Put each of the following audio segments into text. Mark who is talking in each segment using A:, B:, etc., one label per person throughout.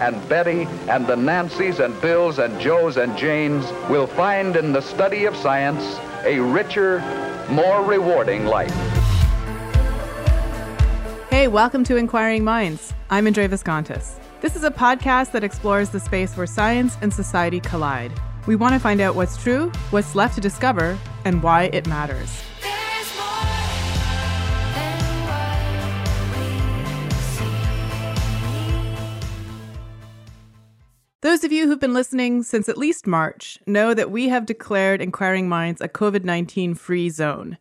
A: And Betty and the Nancys and Bills and Joes and Janes will find in the study of science a richer, more rewarding life.
B: Hey, welcome to Inquiring Minds. I'm Indre Viskontas. This is a podcast that explores the space where science and society collide. We want to find out what's true, what's left to discover, and why it matters. Those of you who've been listening since at least March know that we have declared Inquiring Minds a COVID 19 free zone.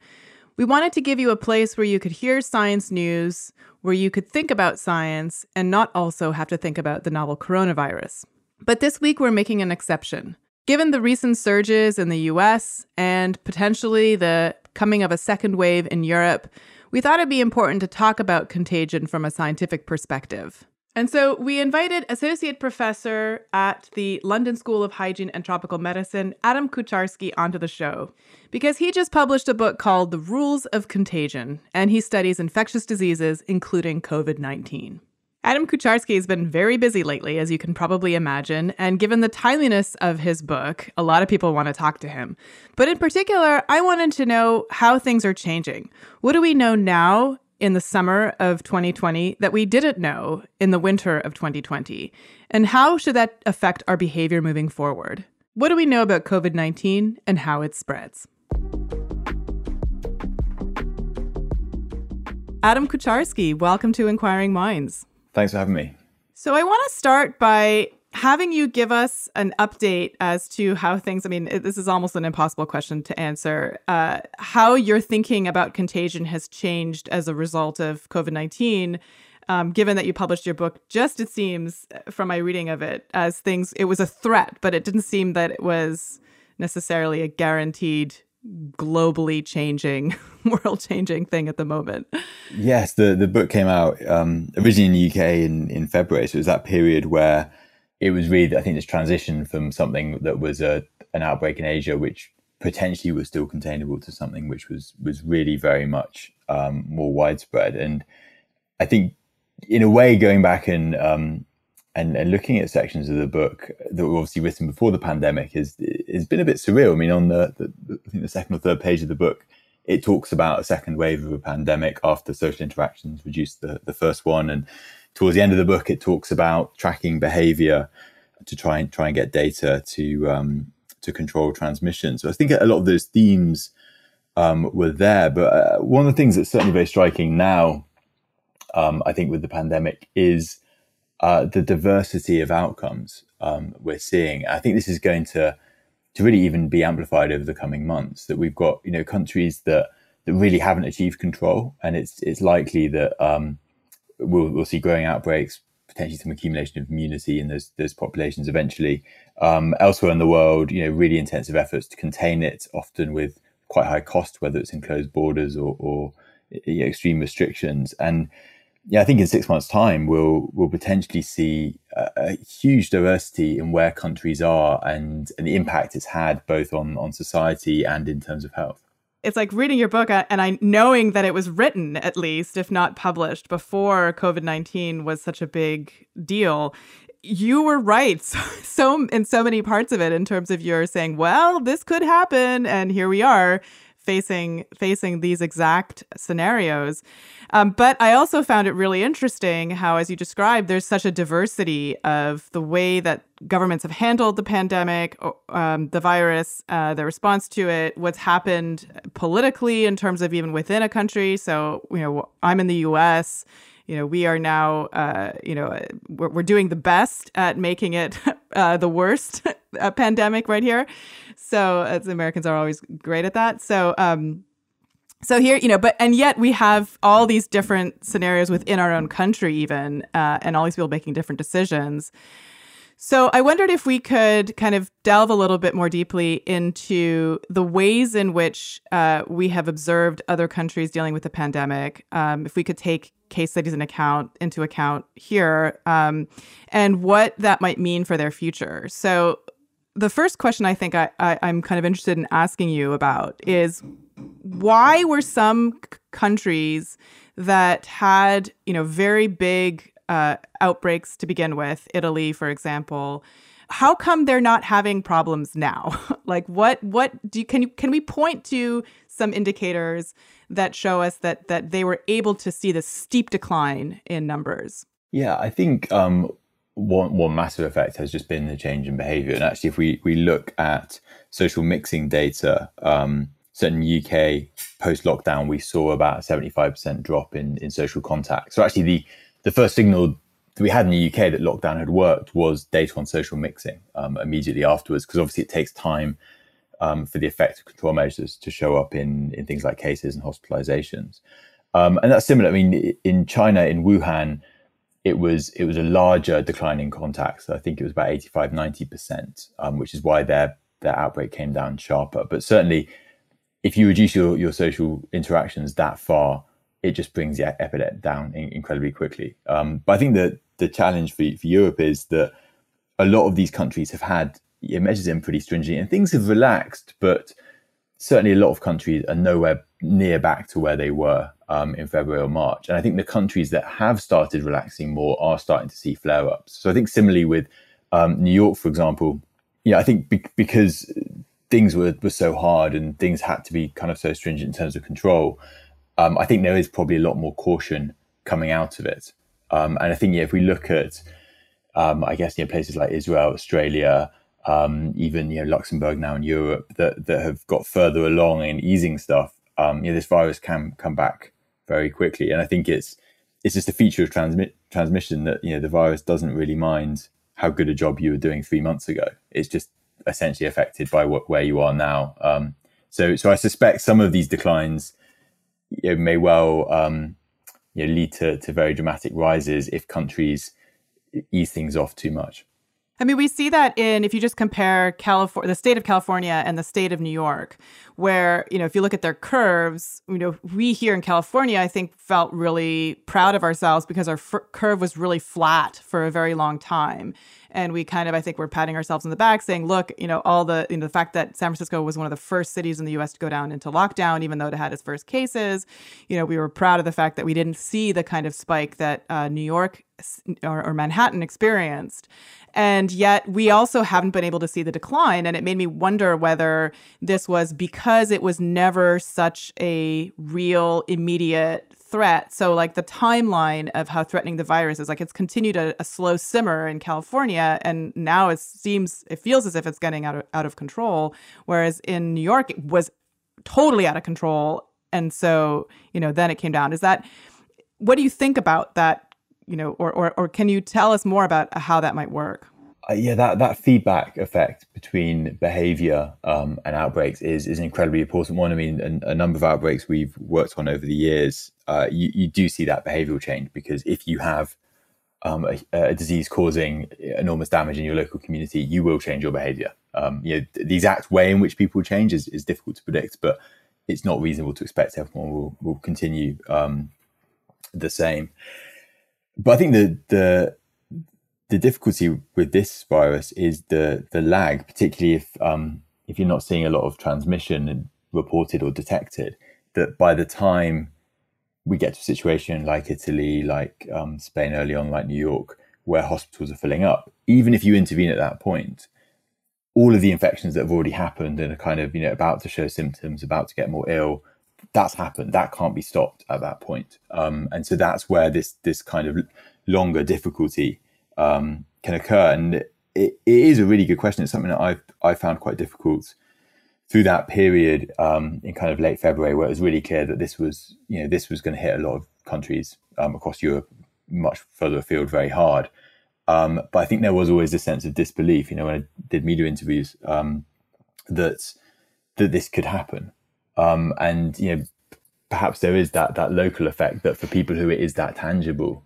B: We wanted to give you a place where you could hear science news where you could think about science and not also have to think about the novel coronavirus. But this week, we're making an exception. Given the recent surges in the US and potentially the coming of a second wave in Europe, we thought it'd be important to talk about contagion from a scientific perspective. And so we invited Associate Professor at the London School of Hygiene and Tropical Medicine, Adam Kucharski, onto the show because he just published a book called The Rules of Contagion, and he studies infectious diseases, including COVID 19. Adam Kucharski has been very busy lately, as you can probably imagine, and given the timeliness of his book, a lot of people want to talk to him. But in particular, I wanted to know how things are changing. What do we know now in the summer of 2020 that we didn't know in the winter of 2020? And how should that affect our behavior moving forward? What do we know about COVID 19 and how it spreads? Adam Kucharski, welcome to Inquiring Minds.
C: Thanks for having me.
B: So, I want to start by having you give us an update as to how things, I mean, this is almost an impossible question to answer, uh, how your thinking about contagion has changed as a result of COVID 19. Um, given that you published your book, just it seems from my reading of it, as things, it was a threat, but it didn't seem that it was necessarily a guaranteed globally changing, world changing thing at the moment.
C: Yes, the, the book came out um, originally in the UK in, in February. So it was that period where it was really, I think, this transition from something that was a, an outbreak in Asia, which potentially was still containable, to something which was was really very much um, more widespread. And I think, in a way, going back and um, and, and looking at sections of the book that were obviously written before the pandemic has has been a bit surreal. I mean, on the, the I think the second or third page of the book, it talks about a second wave of a pandemic after social interactions reduced the, the first one, and towards the end of the book, it talks about tracking behavior to try and try and get data to um, to control transmission. So I think a lot of those themes um, were there, but uh, one of the things that's certainly very striking now, um, I think, with the pandemic is uh, the diversity of outcomes um, we're seeing. I think this is going to to really even be amplified over the coming months. That we've got you know countries that that really haven't achieved control, and it's it's likely that um, we'll we'll see growing outbreaks, potentially some accumulation of immunity in those those populations eventually. Um, elsewhere in the world, you know, really intensive efforts to contain it, often with quite high cost, whether it's in closed borders or, or you know, extreme restrictions, and yeah, I think in six months' time, we'll we'll potentially see a, a, huge diversity in where countries are and, and the impact it's had both on on society and in terms of health.
B: It's like reading your book uh, and I knowing that it was written at least, if not published, before COVID nineteen was such a big deal. You were right, so, so in so many parts of it, in terms of your saying, "Well, this could happen," and here we are facing facing these exact scenarios. Um, but I also found it really interesting how, as you described, there's such a diversity of the way that governments have handled the pandemic, um, the virus, uh, the response to it, what's happened politically in terms of even within a country. So, you know, I'm in the U.S you know, we are now, uh, you know, uh, we're, we're, doing the best at making it uh, the worst pandemic right here. So as Americans are always great at that. So, um, so here, you know, but and yet we have all these different scenarios within our own country, even, uh, and all these people making different decisions. So I wondered if we could kind of delve a little bit more deeply into the ways in which uh, we have observed other countries dealing with the pandemic. Um, if we could take case studies account into account here, um, and what that might mean for their future. So the first question I think I, I, I'm kind of interested in asking you about is why were some c- countries that had you know very big uh, outbreaks to begin with, Italy, for example. How come they're not having problems now? like, what what do you, can you can we point to some indicators that show us that that they were able to see the steep decline in numbers?
C: Yeah, I think um, one one massive effect has just been the change in behaviour. And actually, if we we look at social mixing data, um, certainly UK post lockdown, we saw about a seventy five percent drop in in social contact. So actually, the the first signal that we had in the UK that lockdown had worked was data on social mixing um, immediately afterwards, because obviously it takes time um, for the effect of control measures to show up in, in things like cases and hospitalizations. Um, and that's similar. I mean, in China, in Wuhan, it was it was a larger decline in contacts. I think it was about 85, 90%, um, which is why their their outbreak came down sharper. But certainly, if you reduce your, your social interactions that far, it just brings the epidemic down in, incredibly quickly. Um, but I think that the challenge for, for Europe is that a lot of these countries have had measures in pretty stringently and things have relaxed, but certainly a lot of countries are nowhere near back to where they were um, in February or March. And I think the countries that have started relaxing more are starting to see flare ups. So I think similarly with um, New York, for example, yeah, I think be- because things were, were so hard and things had to be kind of so stringent in terms of control, um, I think there is probably a lot more caution coming out of it. Um, and I think yeah, if we look at, um, I guess, you know, places like Israel, Australia, um, even you know Luxembourg now in Europe that that have got further along in easing stuff, um, you know, this virus can come back very quickly. And I think it's it's just a feature of transmit transmission that you know the virus doesn't really mind how good a job you were doing three months ago. It's just essentially affected by what where you are now. Um, so so I suspect some of these declines know, may well um, you know, lead to, to very dramatic rises if countries ease things off too much.
B: I mean, we see that in if you just compare the state of California and the state of New York, where you know if you look at their curves, you know we here in California, I think, felt really proud of ourselves because our f- curve was really flat for a very long time, and we kind of I think we're patting ourselves on the back, saying, look, you know, all the you know the fact that San Francisco was one of the first cities in the U.S. to go down into lockdown, even though it had its first cases, you know, we were proud of the fact that we didn't see the kind of spike that uh, New York or, or Manhattan experienced. And yet we also haven't been able to see the decline. And it made me wonder whether this was because it was never such a real immediate threat. So, like the timeline of how threatening the virus is, like it's continued a, a, slow simmer in California, and now it seems, it feels as if it's getting out of, out of control. Whereas in New York, it was totally out of control. And so, you know, then it came down. Is that, what do you think about that you know, or, or, or can you tell us more about how that might work?
C: Uh, yeah, that, that feedback effect between behavior um, and outbreaks is, is an incredibly important one. I mean, a, a number of outbreaks we've worked on over the years, uh, you, you do see that behavioral change because if you have um, a, a, disease causing enormous damage in your local community, you will change your behavior. Um, you know, the exact way in which people change is, is difficult to predict, but it's not reasonable to expect everyone will, will continue um, the same but I think the the the difficulty with this virus is the the lag, particularly if um, if you're not seeing a lot of transmission reported or detected. That by the time we get to a situation like Italy, like um, Spain early on, like New York, where hospitals are filling up, even if you intervene at that point, all of the infections that have already happened and are kind of you know about to show symptoms, about to get more ill, that's happened. That can't be stopped at that point. Um, and so that's where this this kind of longer difficulty um, can occur. And it, it is a really good question. It's something that I've I found quite difficult through that period um, in kind of late February, where it was really clear that this was you know this was going to hit a lot of countries um, across Europe, much further afield, very hard. Um, but I think there was always a sense of disbelief. You know, when I did media interviews, um, that that this could happen, um, and you know, perhaps there is that that local effect that for people who it is that tangible,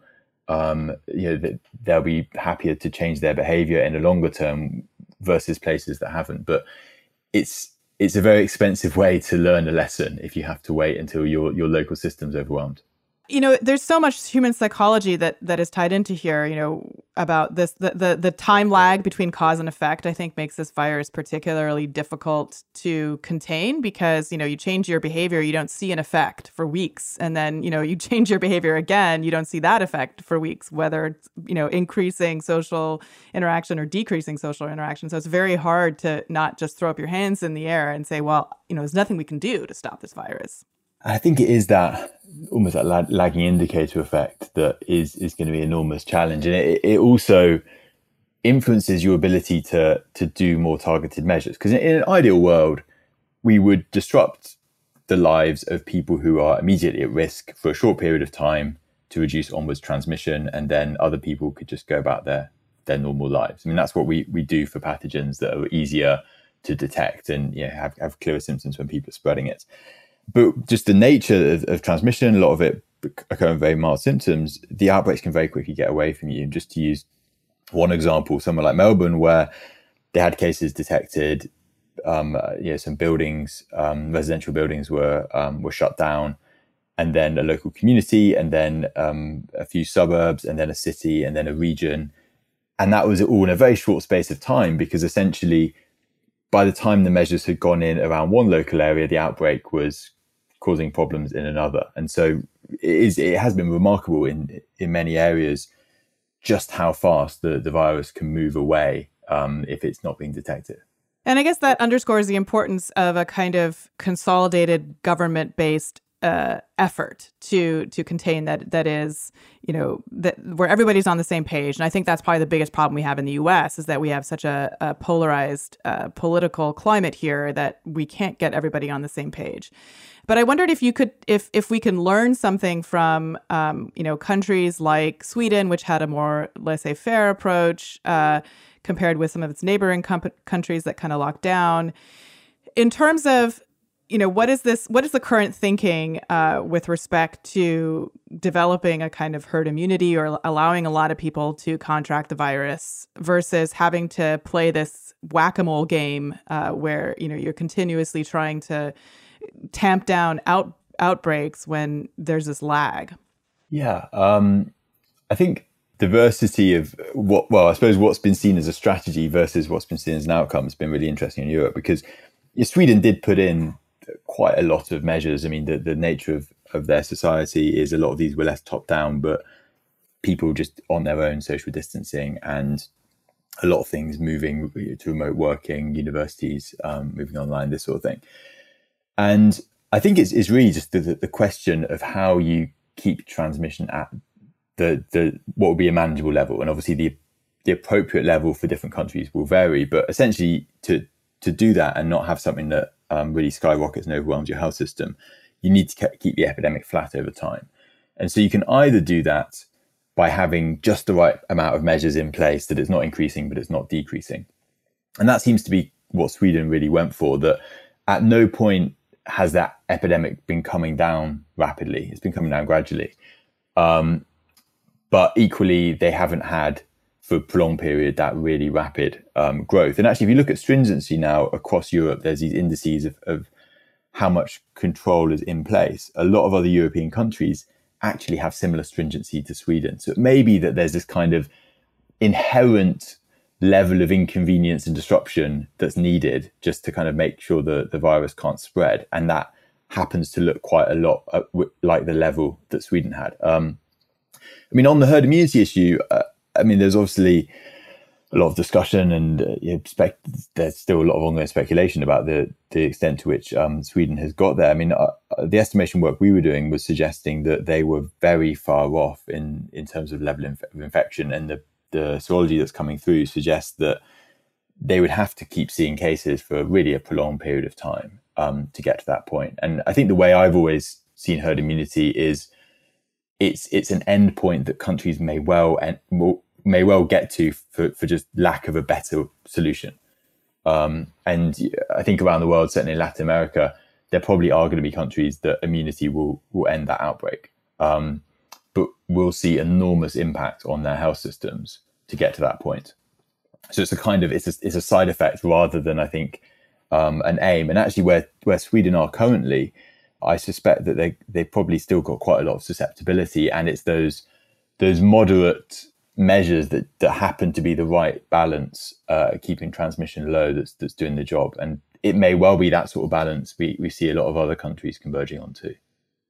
C: um, you know, that they'll be happier to change their behaviour in the longer term versus places that haven't. But it's it's a very expensive way to learn a lesson if you have to wait until your your local system's overwhelmed
B: you know there's so much human psychology that that is tied into here you know about this the, the the time lag between cause and effect i think makes this virus particularly difficult to contain because you know you change your behavior you don't see an effect for weeks. And then you know you change your behavior again you don't see that effect for weeks whether it's you know increasing social interaction or decreasing social interaction. So it's very hard to not just throw up your hands in the air and say well you know there's nothing we can do to stop this virus
C: I think it is that almost that lag- lagging indicator effect that is is going to be an enormous challenge, and it, it also influences your ability to to do more targeted measures. Because in, in an ideal world, we would disrupt the lives of people who are immediately at risk for a short period of time to reduce onwards transmission, and then other people could just go about their their normal lives. I mean, that's what we we do for pathogens that are easier to detect and know, have have clearer symptoms when people are spreading it but just the nature of, of, transmission, a lot of it occurring very mild symptoms, the outbreaks can very quickly get away from you. And just to use one example, somewhere like Melbourne, where they had cases detected, um, uh, know, some buildings, um, residential buildings were um, were shut down, and then a local community, and then um, a few suburbs, and then a city, and then a region, and that was all in a very short space of time because essentially by the time the measures had gone in around one local area, the outbreak was causing problems in another. And so it is it has been remarkable in in many areas just how fast the, the virus can move away um, if it's not being detected.
B: And I guess that underscores the importance of a kind of consolidated government based uh, effort to to contain that that is you know that where everybody's on the same page. And i think that's probably the biggest problem we have in the us is that we have such a, a polarized uh, political climate here that we can't get everybody on the same page. But i wondered if you could if if we can learn something from um, you know countries like sweden which had a more laissez-faire approach uh, compared with some of its neighboring com- countries that kind of locked down. In terms of you know what is this what is the current thinking uh, with respect to developing a kind of herd immunity or allowing a lot of people to contract the virus versus having to play this whack-a-mole game uh, where you know you're continuously trying to tamp down out outbreaks when there's this lag?
C: Yeah um, i think diversity of what well i suppose what's been seen as a strategy versus what's been seen as an outcome has been really interesting in europe because Sweden did put in quite a lot of measures. I mean, the, the nature of, of their society is a lot of these were left top down, but people just on their own social distancing and a lot of things moving to remote working, universities um, moving online, this sort of thing. And I think it's, it's really just the, the question of how you keep transmission at the, the what would be a manageable level. And obviously the the appropriate level for different countries will vary, but essentially to to do that and not have something that um, really skyrockets and overwhelms your health system, you need to keep the epidemic flat over time. And so you can either do that by having just the right amount of measures in place that it's not increasing, but it's not decreasing. And that seems to be what Sweden really went for, that at no point has that epidemic been coming down rapidly. It's been coming down gradually. Um, but equally, they haven't had for a prolonged period that really rapid um, growth. And actually, if you look at stringency now across Europe, there's these indices of, of how much control is in place. A lot of other European countries actually have similar stringency to Sweden. So it may be that there's this kind of inherent level of inconvenience and disruption that's needed just to kind of make sure that the virus can't spread. And that happens to look quite a lot like the level that Sweden had. Um, I mean, on the herd immunity issue, uh, I mean, there's obviously a lot of discussion and uh, know, there's still a lot of ongoing speculation about the the extent to which um, Sweden has got there. I mean, uh, uh, the estimation work we were doing was suggesting that they were very far off in in terms of level of infection, and the the serology that's coming through suggests that they would have to keep seeing cases for really a prolonged period of time um, to get to that point. And I think the way I've always seen herd immunity is it's it's an end point that countries may well and may well get to for, for just lack of a better solution. Um, and I think around the world, certainly in Latin America, there probably are going to be countries that immunity will will end that outbreak. Um, but we'll see enormous impact on their health systems to get to that point. So it's a kind of it's a, it's a side effect rather than I think um, an aim. And actually, where where Sweden are currently, I suspect that they they probably still got quite a lot of susceptibility, and it's those those moderate measures that that happen to be the right balance, uh, keeping transmission low. That's that's doing the job, and it may well be that sort of balance we we see a lot of other countries converging onto.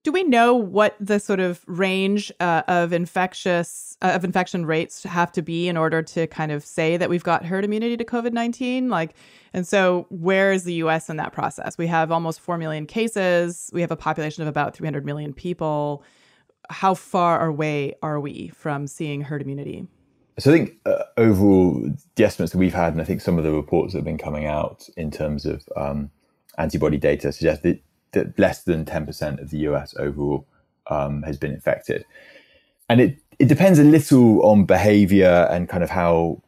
B: Do we know what the sort of range uh, of infectious uh, of infection rates have to be in order to kind of say that we've got herd immunity to COVID nineteen? Like, and so where is the U.S. in that process? We have almost four million cases. We have a population of about three hundred million people how far away are we from seeing herd immunity?
C: So I think uh, overall, the estimates that we've had, and I think some of the reports that have been coming out in terms of um, antibody data suggest that, that, less than 10% of the US overall um, has been infected. And it, it depends a little on behavior and kind of how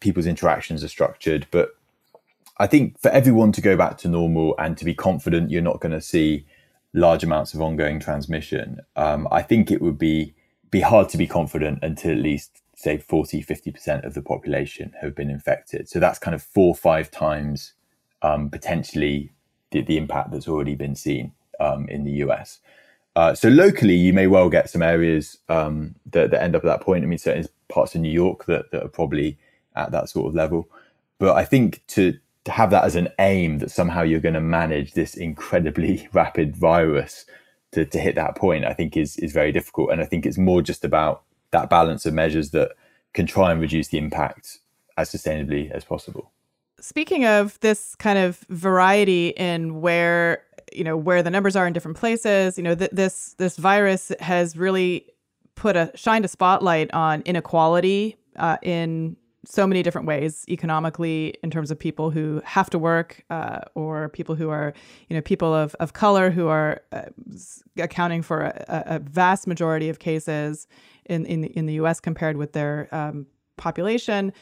C: people's interactions are structured. But I think for everyone to go back to normal and to be confident you're not going to see large amounts of ongoing transmission, um, I think it would be be hard to be confident until at least say 40, 50% of the population have been infected. So that's kind of four five times um, potentially the, the, impact that's already been seen um, in the US. Uh, so locally, you may well get some areas um, that, that, end up at that point. I mean, certain parts of New York that, that are probably at that sort of level. But I think to to have that as an aim that somehow you're going to manage this incredibly rapid virus to, to hit that point, I think is is very difficult. And I think it's more just about that balance of measures that can try and reduce the impact as sustainably as possible.
B: Speaking of this kind of variety in where you know where the numbers are in different places, you know th- this this virus has really put a shined a spotlight on inequality uh, in so many different ways economically in terms of people who have to work uh, or people who are you know people of, of color who are uh, accounting for a, a, vast majority of cases in in the, in the US compared with their um, population.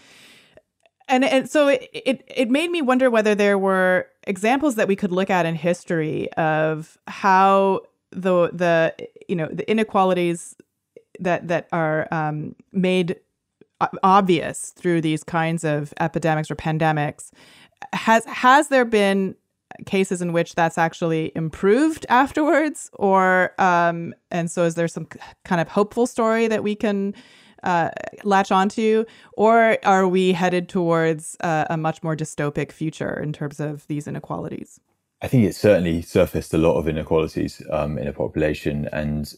B: And, and so it, it it made me wonder whether there were examples that we could look at in history of how the the you know the inequalities that that are um, made obvious through these kinds of epidemics or pandemics. Has has there been cases in which that's actually improved afterwards, or um, and so is there some kind of hopeful story that we can uh, latch onto, or are we headed towards uh, a much more dystopic future in terms of these inequalities?
C: I think it's certainly surfaced a lot of inequalities um, in a population, and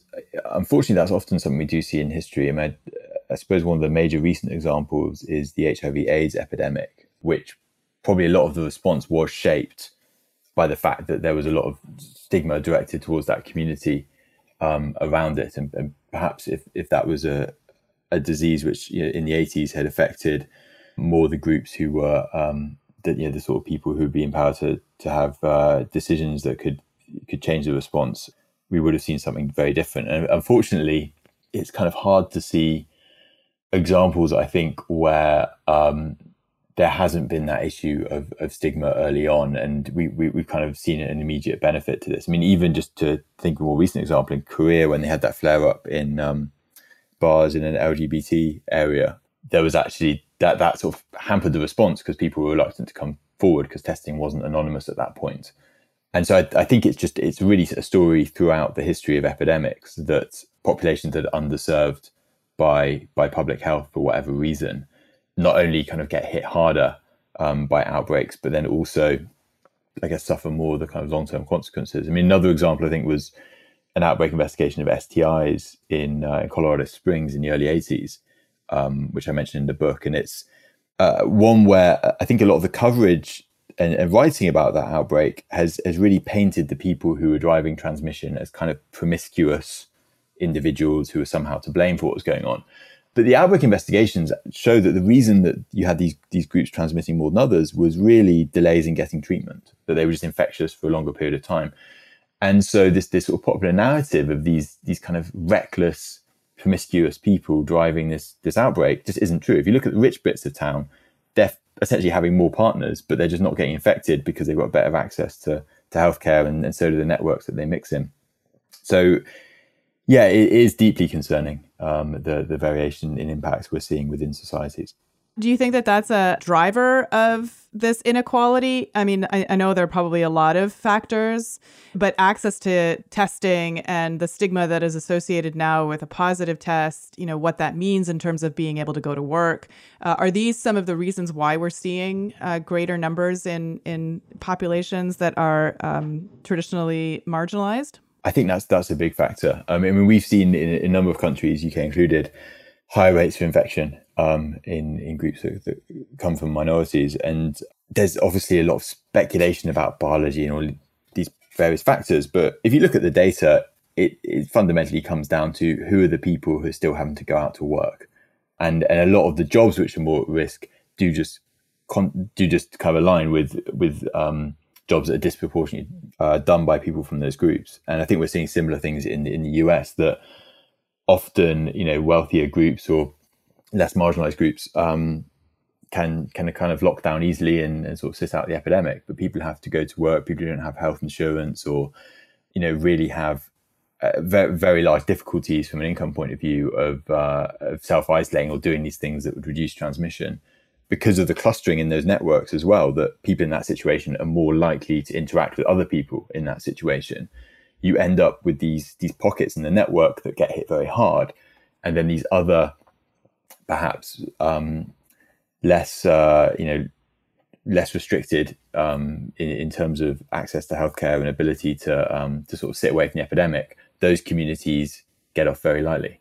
C: unfortunately, that's often something we do see in history. I mean, I suppose one of the major recent examples is the HIV/AIDS epidemic, which probably a lot of the response was shaped by the fact that there was a lot of stigma directed towards that community um, around it, and, and, perhaps if if that was a a disease which you know, in the 80s had affected more the groups who were um, the, you know, the sort of people who'd be empowered to to have uh, decisions that could could change the response, we would have seen something very different. And unfortunately, it's kind of hard to see examples, I think, where um, there hasn't been that issue of, of stigma early on, and we, we have kind of seen an immediate benefit to this. I mean, even just to think of a more recent example in Korea, when they had that flare up in um, bars in an LGBT area, there was actually that that sort of hampered the response because people were reluctant to come forward because testing wasn't anonymous at that point. And so I, I, think it's just it's really a story throughout the history of epidemics that populations that are underserved by by public health for whatever reason, not only kind of get hit harder um, by outbreaks, but then also, I guess, suffer more of the kind of long term consequences. I mean, another example I think was an outbreak investigation of STIs in, uh, in Colorado Springs in the early '80s, um, which I mentioned in the book, and it's Uh, one where I think a lot of the coverage and, and, writing about that outbreak has has really painted the people who were driving transmission as kind of promiscuous individuals who were somehow to blame for what was going on. But the outbreak investigations show that the reason that you had these these groups transmitting more than others was really delays in getting treatment, that they were just infectious for a longer period of time. And so this this sort of popular narrative of these these kind of reckless, promiscuous people driving this this outbreak just isn't true. If you look at the rich bits of town, they're essentially having more partners, but they're just not getting infected because they've got better access to to healthcare and, and so do the networks that they mix in. So yeah, it is deeply concerning um, the the variation in impacts we're seeing within societies.
B: Do you think that that's a driver of this inequality? I mean, I, I, know there are probably a lot of factors, but access to testing and the stigma that is associated now with a positive test, you know, what that means in terms of being able to go to work. Uh, are these some of the reasons why we're seeing uh, greater numbers in, in populations that are um, traditionally marginalized?
C: I think that's that's a big factor. I mean, we've seen in, a number of countries, UK included, higher rates of infection um, in in groups that, that, come from minorities, and there's obviously a lot of speculation about biology and all these various factors. But if you look at the data, it, it fundamentally comes down to who are the people who are still having to go out to work, and and a lot of the jobs which are more at risk do just do just kind of align with with um, jobs that are disproportionately uh, done by people from those groups. And I think we're seeing similar things in in the US that often you know wealthier groups or less marginalized groups um, can can kind of lock down easily and, and, sort of sit out the epidemic. But people have to go to work. People don't have health insurance or you know really have uh, very, very large difficulties from an income point of view of, uh, of self isolating or doing these things that would reduce transmission because of the clustering in those networks as well, that people in that situation are more likely to interact with other people in that situation. You end up with these these pockets in the network that get hit very hard, and then these other, perhaps um, less uh, you know less restricted um, in, in, terms of access to healthcare and ability to um, to sort of sit away from the epidemic. Those communities get off very lightly.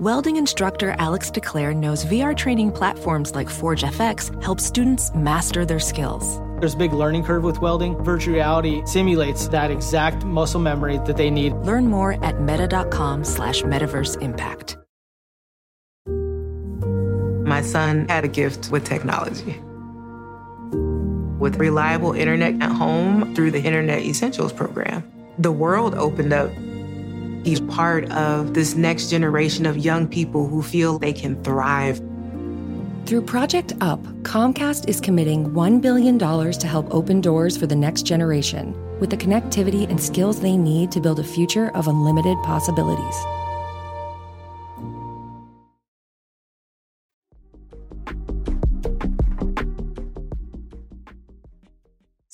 D: Welding instructor Alex DeClaire knows VR training platforms like Forge FX help students master their skills.
E: There's a big learning curve with welding. Virtual reality simulates that exact muscle memory that they need.
D: Learn more at meta.com slash metaverse impact.
F: My son had a gift with technology. With reliable internet at home through the Internet Essentials program, the world opened up He's part of this next generation of young people who feel they can thrive.
G: Through Project UP, Comcast is committing $1 billion to help open doors for the next generation with the connectivity and skills they need to build a future of unlimited possibilities.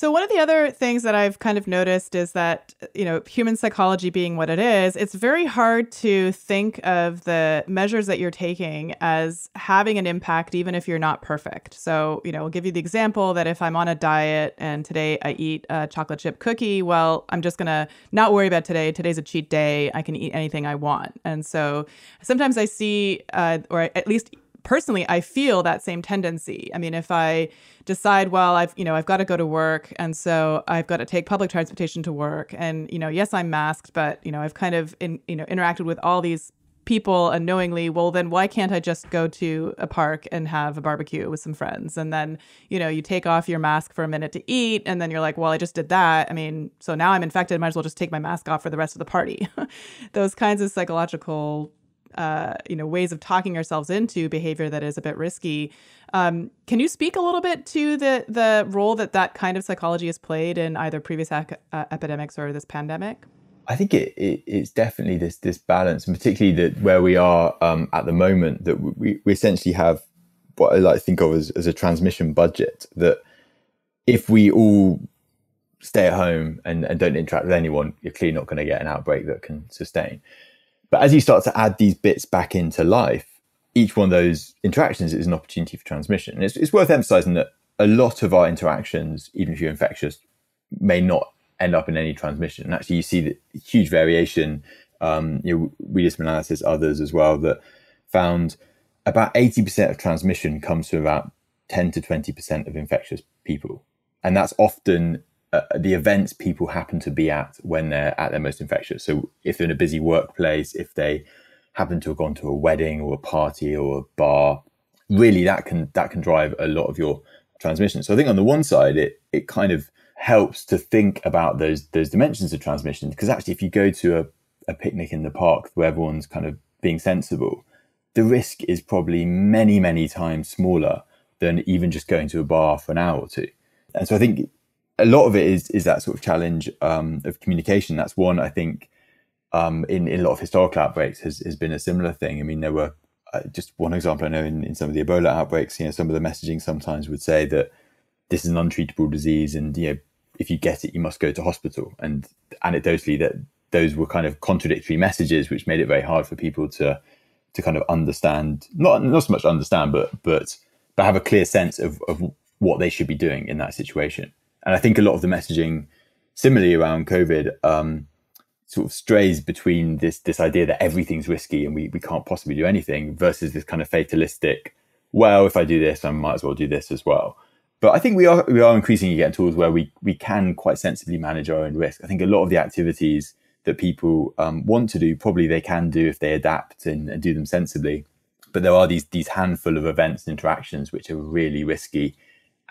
B: So one of the other things that I've kind of noticed is that you know human psychology being what it is, it's very hard to think of the measures that you're taking as having an impact even if you're not perfect. So, you know, I'll give you the example that if I'm on a diet and today I eat a chocolate chip cookie, well, I'm just going to not worry about today. Today's a cheat day. I can eat anything I want. And so sometimes I see uh, or at least personally I feel that same tendency. I mean, if I decide, well, I've you know I've got to go to work, and so I've got to take public transportation to work, and you know, yes, I'm masked, but you know, I've kind of in, you know interacted with all these people unknowingly well then why can't i just go to a park and have a barbecue with some friends? And then you know you take off your mask for a minute to eat and then you're like well i just did that. I mean so now i'm infected. Might as well just take my mask off for the rest of the party. Those kinds of psychological uh, you know ways of talking ourselves into behavior that is a bit risky. Um, can you speak a little bit to the the role that that kind of psychology has played in either previous ac- uh, epidemics or this pandemic?
C: I think it, it, it's definitely this this balance, and particularly that where we are um, at the moment, that we, we essentially have what I like to think of as, as a transmission budget. That if we all stay at home and, and don't interact with anyone, you're clearly not going to get an outbreak that can sustain. But as you start to add these bits back into life, each one of those interactions is an opportunity for transmission. And it's, it's worth emphasizing that a lot of our interactions, even if you're infectious, may not end up in any transmission. And actually, you see the huge variation. Um, you know, we did some analysis, others as well, that found about 80% of transmission comes from about 10 to 20% of infectious people. And that's often uh, the events people happen to be at when they're at their most infectious. So if they're in a busy workplace, if they happen to have gone to a wedding or a party or a bar, really that can that can drive a lot of your transmission. So I think on the one side, it it kind of helps to think about those those dimensions of transmission because actually if you go to a, a picnic in the park where everyone's kind of being sensible the risk is probably many many times smaller than even just going to a bar for an hour or two and so i think a lot of it is is that sort of challenge um, of communication. That's one i think um, in, in a lot of historical outbreaks has, has been a similar thing. I mean there were uh, just one example i know in, in some of the ebola outbreaks you know some of the messaging sometimes would say that this is an untreatable disease and you know if you get it you must go to hospital. And anecdotally that those were kind of contradictory messages which made it very hard for people to to kind of understand not not so much understand but but but have a clear sense of, of what they should be doing in that situation and i think a lot of the messaging similarly around covid um, sort of strays between this this idea that everything's risky and we, we can't possibly do anything versus this kind of fatalistic well if i do this i might as well do this as well but I think we are we are increasingly getting tools where we we can quite sensibly manage our own risk. I think a lot of the activities that people um, want to do probably they can do if they adapt and, and do them sensibly. But there are these these handful of events and interactions which are really risky,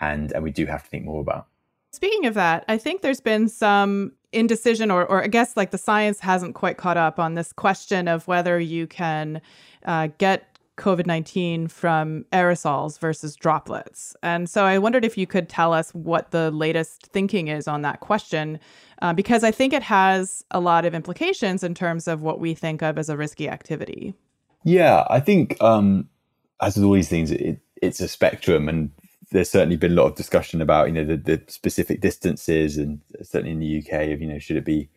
C: and and we do have to think more about.
B: Speaking of that, I think there's been some indecision, or, or I guess like the science hasn't quite caught up on this question of whether you can uh, get COVID 19 from aerosols versus droplets. And so I wondered if you could tell us what the latest thinking is on that question, uh, because I think it has a lot of implications in terms of what we think of as a risky activity.
C: Yeah, I think, um, as with all these things, it, it's a spectrum. And there's certainly been a lot of discussion about, you know, the, the specific distances, and certainly in the UK, of, you know, should it be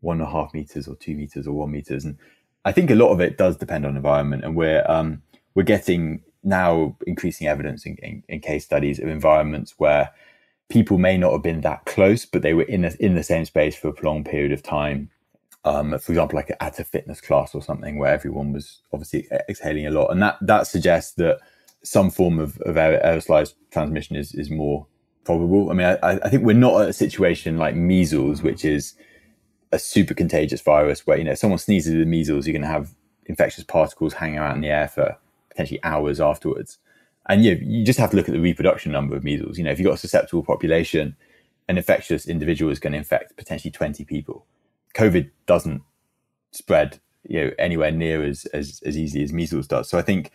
C: one and a half meters or two meters or one meters? And I think a lot of it does depend on environment, and we're um, we're getting now increasing evidence in, in, in, case studies of environments where people may not have been that close, but they were in a, in the same space for a prolonged period of time. Um, for example, like at a fitness class or something where everyone was obviously exhaling a lot, and that that suggests that some form of, of aerosolized transmission is is more probable. I mean, I, I think we're not at a situation like measles, which is a super contagious virus where you know if someone sneezes with measles, you're going to have infectious particles hanging out in the air for potentially hours afterwards. And you know, you just have to look at the reproduction number of measles. You know, if you've got a susceptible population, an infectious individual is going to infect potentially 20 people. COVID doesn't spread, you know, anywhere near as, as, as easily as measles does. So I think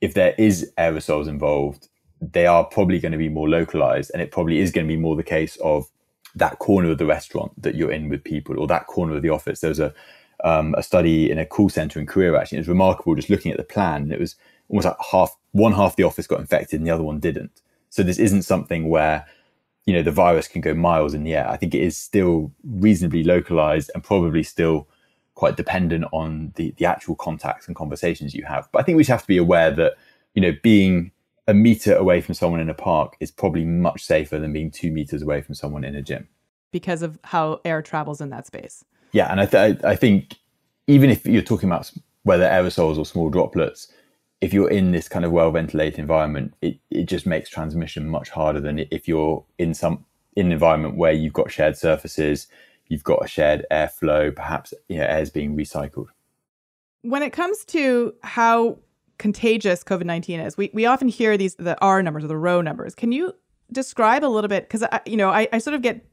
C: if there is aerosols involved, they are probably going to be more localized and it probably is going to be more the case of that corner of the restaurant that you're in with people or that corner of the office. There was a um, a study in a call center in Korea actually. It was remarkable just looking at the plan. And it was almost like half one half the office got infected and the other one didn't. So this isn't something where you know the virus can go miles in the air. I think it is still reasonably localized and probably still quite dependent on the the actual contacts and conversations you have. But I think we just have to be aware that you know being a meter away from someone in a park is probably much safer than being two meters away from someone in a gym
B: because of how air travels in that space.
C: Yeah, and I, th- I think even if you're talking about whether aerosols or small droplets, if you're in this kind of well ventilated environment, it, it just makes transmission much harder than if you're in some in an environment where you've got shared surfaces, you've got a shared airflow, perhaps you know, air is being recycled.
B: When it comes to how contagious COVID nineteen is, we we often hear these the R numbers or the row numbers. Can you describe a little bit because you know I, I sort of get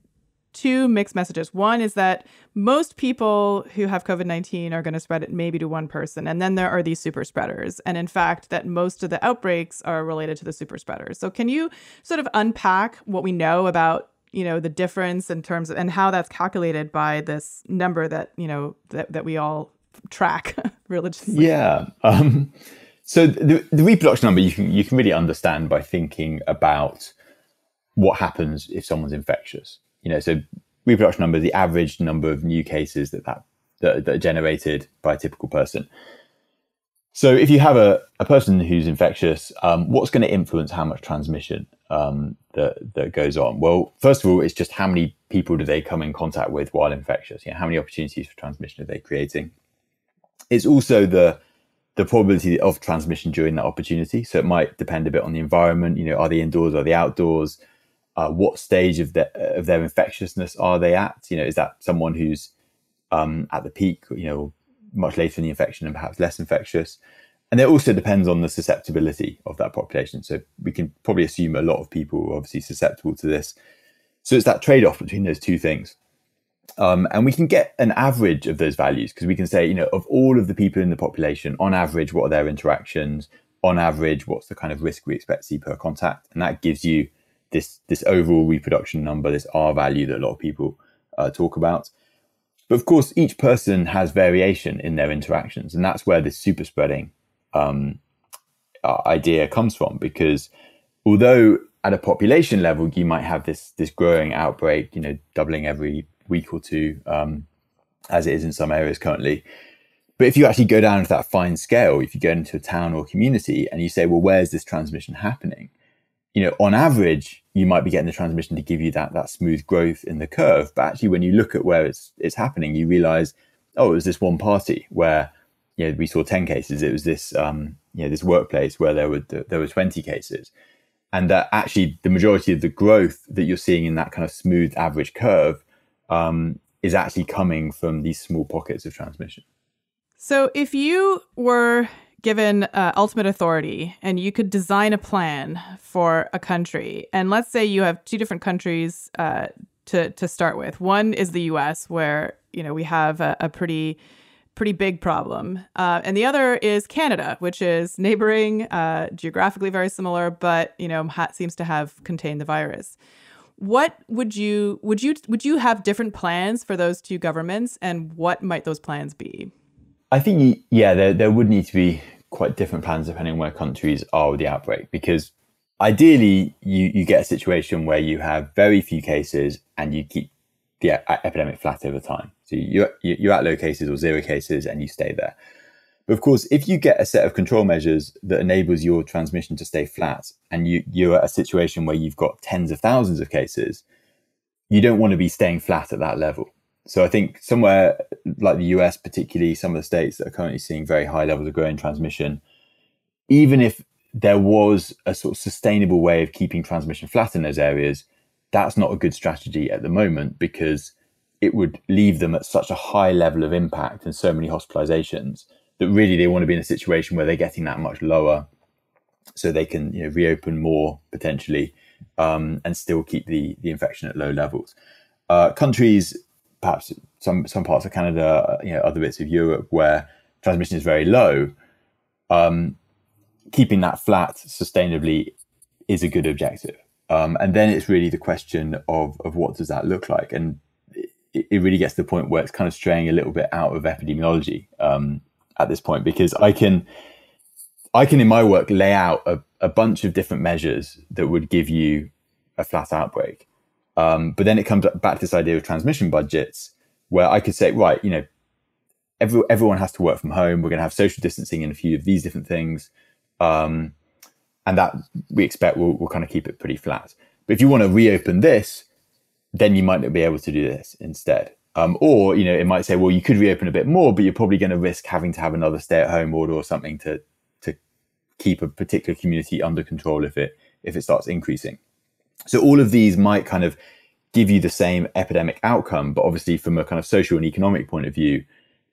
B: two mixed messages. One is that most people who have COVID 19 are going to spread it maybe to one person. And then there are these super spreaders. And in fact, that most of the outbreaks are related to the super spreaders. So, can you sort of unpack what we know about you know, the difference in terms of and how that's calculated by this number that, you know, that, that we all track religiously?
C: Yeah. Um, so the, the reproduction number you can you can really understand by thinking about what happens if someone's infectious. You know, so reproduction number, is the average number of new cases that that, that, that are generated by a typical person. So if you have a, a person who's infectious, um, what's going to influence how much transmission um, that, that goes on? Well, first of all, it's just how many people do they come in contact with while infectious? You know, how many opportunities for transmission are they creating? It's also the the probability of transmission during that opportunity. So it might depend a bit on the environment. You know, are they indoors? Are they outdoors? Uh, what stage of their of their infectiousness are they at? You know, is that someone who's um, at the peak? You know, much later in the infection and perhaps less infectious. And it also depends on the susceptibility of that population. So we can probably assume a lot of people are obviously susceptible to this. So it's that trade off between those two things. Um, and we can get an average of those values because we can say, you know, of all of the people in the population, on average, what are their interactions? On average, what's the kind of risk we expect to see per contact? And that gives you this this overall reproduction number, this R value that a lot of people uh, talk about. But of course, each person has variation in their interactions, and that's where this super spreading um, uh, idea comes from. Because although at a population level you might have this this growing outbreak, you know, doubling every week or two, um, as it is in some areas currently. But if you actually go down to that fine scale, if you go into a town or community and you say, well, where's this transmission happening? You know, on average, you might be getting the transmission to give you that that smooth growth in the curve. But actually, when you look at where it's it's happening, you realize, oh, it was this one party where you know we saw ten cases. It was this um, you know this workplace where there were there were twenty cases, and that actually the majority of the growth that you're seeing in that kind of smooth average curve um, is actually coming from these small pockets of transmission.
B: So, if you were given uh, ultimate authority and you could design a plan for a country, and let's say you have two different countries uh, to to start with. One is the U.S., where you know we have a, a pretty pretty big problem, uh, and the other is Canada, which is neighboring, uh, geographically very similar, but you know ha- seems to have contained the virus. What would you would you would you have different plans for those two governments, and what might those plans be?
C: I think, yeah, there, there would need to be quite different plans depending on where countries are with the outbreak because ideally you, you get a situation where you have very few cases and you keep the epidemic flat over time. So you're, you're at low cases or zero cases and you stay there. But of course, if you get a set of control measures that enables your transmission to stay flat and you, you're at a situation where you've got tens of thousands of cases, you don't want to be staying flat at that level. So I think somewhere like the US, particularly some of the states that are currently seeing very high levels of growing transmission, even if there was a sort of sustainable way of keeping transmission flat in those areas, that's not a good strategy at the moment because it would leave them at such a high level of impact and so many hospitalizations that really they want to be in a situation where they're getting that much lower so they can you know, reopen more potentially um, and still keep the, the infection at low levels. Uh, countries perhaps some some parts of Canada, you know, other bits of Europe where transmission is very low, um, keeping that flat sustainably is a good objective. Um, and then it's really the question of of what does that look like, and it, it, really gets to the point where it's kind of straying a little bit out of epidemiology um, at this point because I can I can in my work lay out a, a bunch of different measures that would give you a flat outbreak um, but then it comes back to this idea of transmission budgets, where I could say, right, you know, every, everyone has to work from home. We're going to have social distancing in a few of these different things, um, and that we expect will will kind of keep it pretty flat. But if you want to reopen this, then you might not be able to do this instead. Um, or you know, it might say, well, you could reopen a bit more, but you're probably going to risk having to have another stay-at-home order or something to to keep a particular community under control if it if it starts increasing. So all of these might kind of give you the same epidemic outcome, but obviously from a kind of social and economic point of view,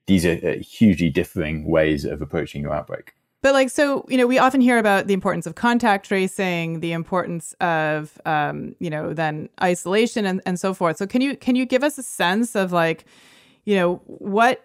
C: these are uh, hugely differing ways of approaching your outbreak.
B: But like, so you know, we often hear about the importance of contact tracing, the importance of, um, you know, then isolation and, and so forth. So can you can you give us a sense of like, you know, what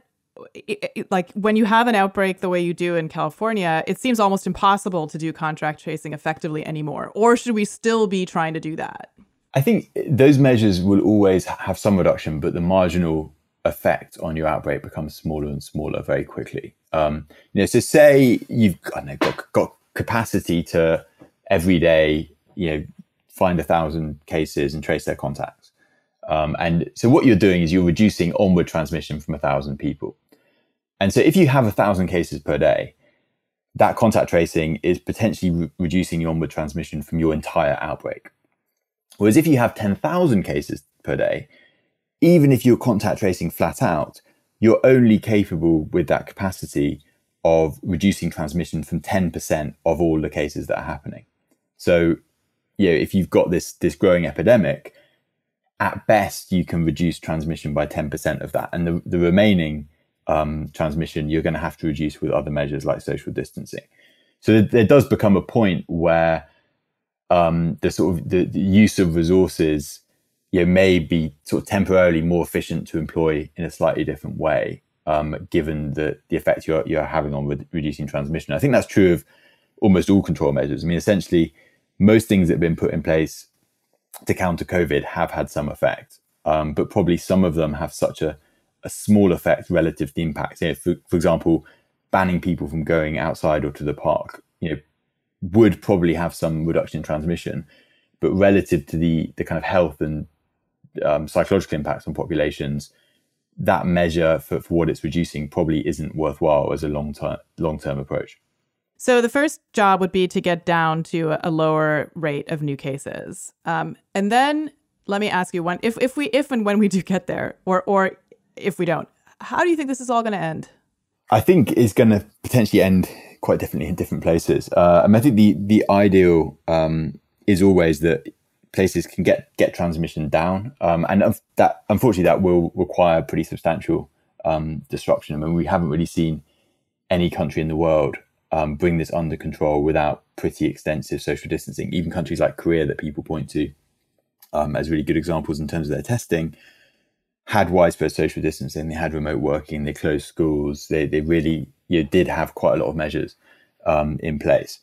B: like when you have an outbreak the way you do in California, it seems almost impossible to do contract tracing effectively anymore. Or should we still be trying to do that?
C: I think those measures will always have some reduction, but the marginal effect on your outbreak becomes smaller and smaller very quickly. Um, you know, so say you've got, know, got, got capacity to every day, you know, find a thousand cases and trace their contacts. Um, and so what you're doing is you're reducing onward transmission from a thousand people. And so if you have a thousand cases per day, that contact tracing is potentially re- reducing the onward transmission from your entire outbreak. Whereas if you have 10,000 cases per day, even if you're contact tracing flat out, you're only capable with that capacity of reducing transmission from 10% of all the cases that are happening. So, you know, if you've got this this growing epidemic, at best you can reduce transmission by 10% of that. And the, the remaining um, transmission you're going to have to reduce with other measures like social distancing. So there does become a point where um, the sort of the, the use of resources you know, may be sort of temporarily more efficient to employ in a slightly different way, um, given the, the effect you're, you're having on re- reducing transmission. I think that's true of almost all control measures. I mean, essentially, most things that have been put in place to counter COVID have had some effect, um, but probably some of them have such a, a small effect relative to the impact. You know, for, for example, banning people from going outside or to the park, you know, would probably have some reduction in transmission, but relative to the the kind of health and um, psychological impacts on populations, that measure for, for what it's reducing probably isn't worthwhile as a long term long term approach.
B: So the first job would be to get down to a lower rate of new cases, um, and then let me ask you one: if if we if and when we do get there, or or if we don't, how do you think this is all going to end?
C: I think it's going to potentially end quite differently in different places. Uh, I, mean, I think the the ideal um, is always that places can get get transmission down, um, and that unfortunately that will require pretty substantial um, disruption. I mean, we haven't really seen any country in the world um, bring this under control without pretty extensive social distancing. Even countries like Korea, that people point to um, as really good examples in terms of their testing, had widespread social distancing. They had remote working. They closed schools. They they really you know, did have quite a lot of measures um, in place.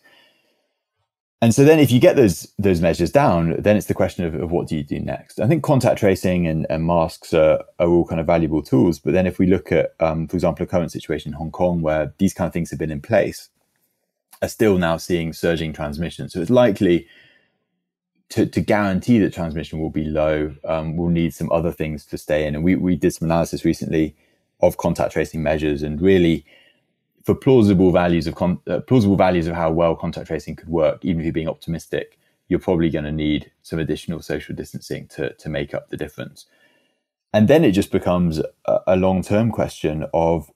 C: And so then if you get those those measures down, then it's the question of, of what do you do next? I think contact tracing and, and masks are, are all kind of valuable tools. But then if we look at, um, for example, a current situation in Hong Kong where these kind of things have been in place, are still now seeing surging transmission. So it's likely to, to guarantee that transmission will be low, um, we'll need some other things to stay in. And we, we did some analysis recently of contact tracing measures and really for plausible values of con- uh, plausible values of how well contact tracing could work, even if you're being optimistic, you're probably going to need some additional social distancing to to make up the difference. And then it just becomes a, a long term question of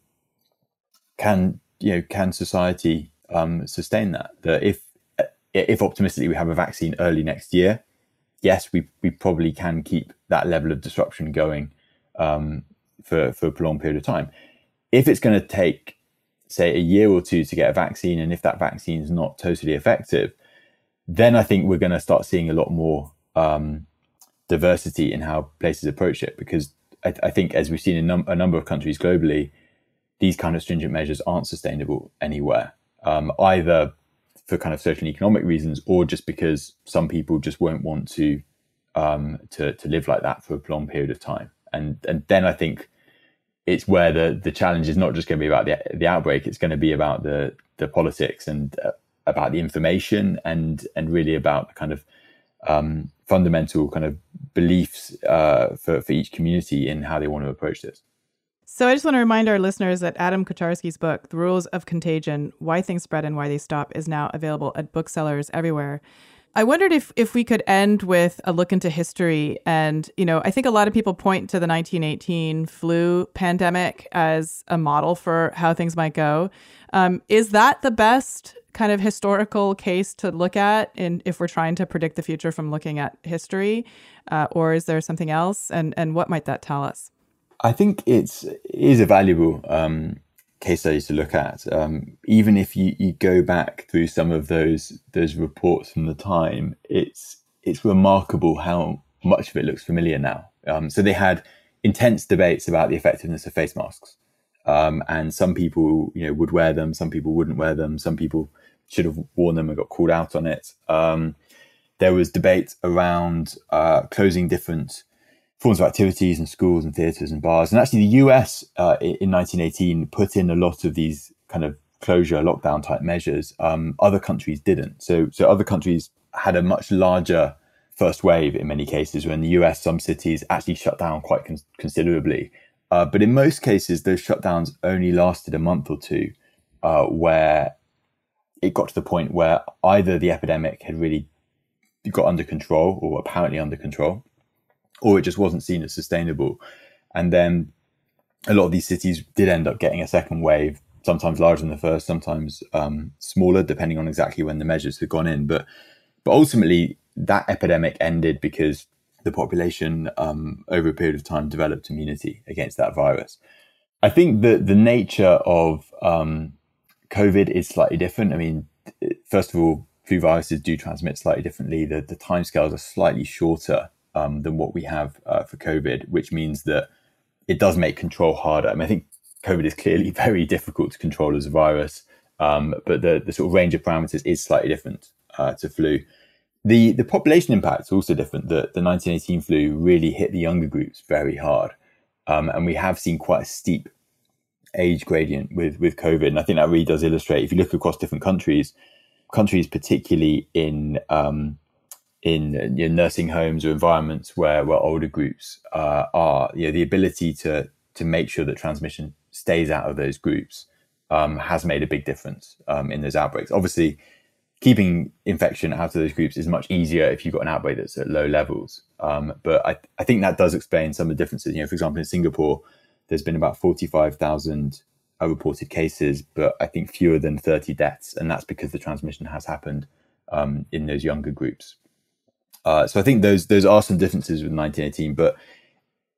C: can you know can society um, sustain that? That if if optimistically we have a vaccine early next year, yes, we we probably can keep that level of disruption going um, for for a prolonged period of time. If it's going to take say a year or two to get a vaccine, and if that vaccine is not totally effective, then I think we're going to start seeing a lot more um, diversity in how places approach it. Because I, I think, as we've seen in num- a number of countries globally, these kind of stringent measures aren't sustainable anywhere, um, either for kind of social and economic reasons, or just because some people just won't want to um, to to live like that for a prolonged period of time. And and then I think it's where the the challenge is not just going to be about the the outbreak. It's going to be about the the politics and uh, about the information and and really about the kind of um, fundamental kind of beliefs uh, for for each community in how they want to approach this.
B: So I just want to remind our listeners that Adam Kucharski's book, The Rules of Contagion: Why Things Spread and Why They Stop, is now available at booksellers everywhere. I wondered if if we could end with a look into history and you know I think a lot of people point to the 1918 flu pandemic as a model for how things might go. Um, is that the best kind of historical case to look at in if we're trying to predict the future from looking at history, uh, or is there something else? And and what might that tell us?
C: I think it's is a valuable um, case study to look at. Um, even if you, you go back through some of those those reports from the time, it's it's remarkable how much of it looks familiar now. Um, so they had intense debates about the effectiveness of face masks, um, and some people you know would wear them, some people wouldn't wear them, some people should have worn them and got called out on it. Um, there was debate around uh, closing different forms of activities and schools and theatres and bars. And actually, the US uh, in 1918 put in a lot of these kind of closure lockdown type measures. Um, other countries didn't. So, so other countries had a much larger first wave in many cases. When the US, some cities actually shut down quite con- considerably. Uh, but in most cases, those shutdowns only lasted a month or two, uh, where it got to the point where either the epidemic had really got under control or apparently under control, or it just wasn't seen as sustainable. And then a lot of these cities did end up getting a second wave, sometimes larger than the first, sometimes um, smaller, depending on exactly when the measures had gone in. But but ultimately, that epidemic ended because the population, um, over a period of time, developed immunity against that virus. I think that the nature of um, COVID is slightly different. I mean, first of all, flu viruses do transmit slightly differently. The, the timescales are slightly shorter um, than what we have uh, for COVID, which means that it does make control harder. I mean, I think COVID is clearly very difficult to control as a virus, um, but the, the sort of range of parameters is slightly different uh, to flu. The the population impact is also different. The, the 1918 flu really hit the younger groups very hard, um, and we have seen quite a steep age gradient with with COVID. And I think that really does illustrate if you look across different countries, countries particularly in um, in you know, nursing homes or environments where where older groups uh, are, you know, the ability to to make sure that transmission stays out of those groups um, has made a big difference um, in those outbreaks. Obviously, keeping infection out of those groups is much easier if you've got an outbreak that's at low levels. Um, but I, I think that does explain some of the differences. You know, for example, in Singapore, there's been about 45,000 reported cases, but I think fewer than 30 deaths. And that's because the transmission has happened um, in those younger groups. Uh, so I think those those are some differences with 1918, but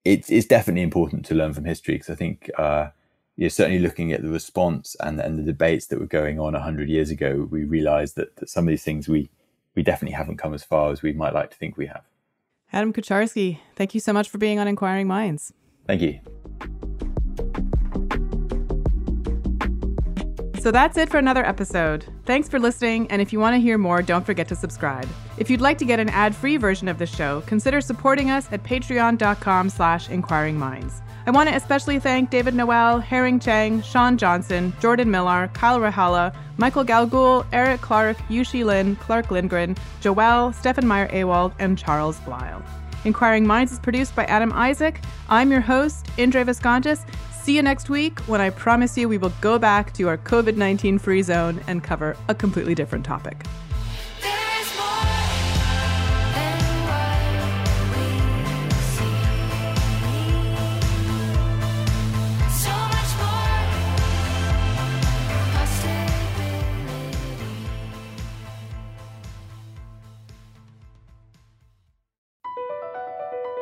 C: it's it's definitely important to learn from history because I think uh, you're certainly looking at the response and and the debates that were going on 100 years ago. We realised that, that some of these things we we definitely haven't come as far as we might like to think we have.
B: Adam Kucharski, thank you so much for being on Inquiring Minds.
C: Thank you.
B: So that's it for another episode. Thanks for listening, and if you want to hear more, don't forget to subscribe. If you'd like to get an ad-free version of the show, consider supporting us at patreon.com slash inquiringminds. I want to especially thank David Noel, Herring Chang, Sean Johnson, Jordan Millar, Kyle Rahala, Michael Galgul, Eric Clark, Yushi Lin, Clark Lindgren, Joel, Stefan Meyer Awald, and Charles Blyle. Inquiring Minds is produced by Adam Isaac. I'm your host, Indre Viskontas. See you next week when I promise you we will go back to our COVID 19 free zone and cover a completely different topic.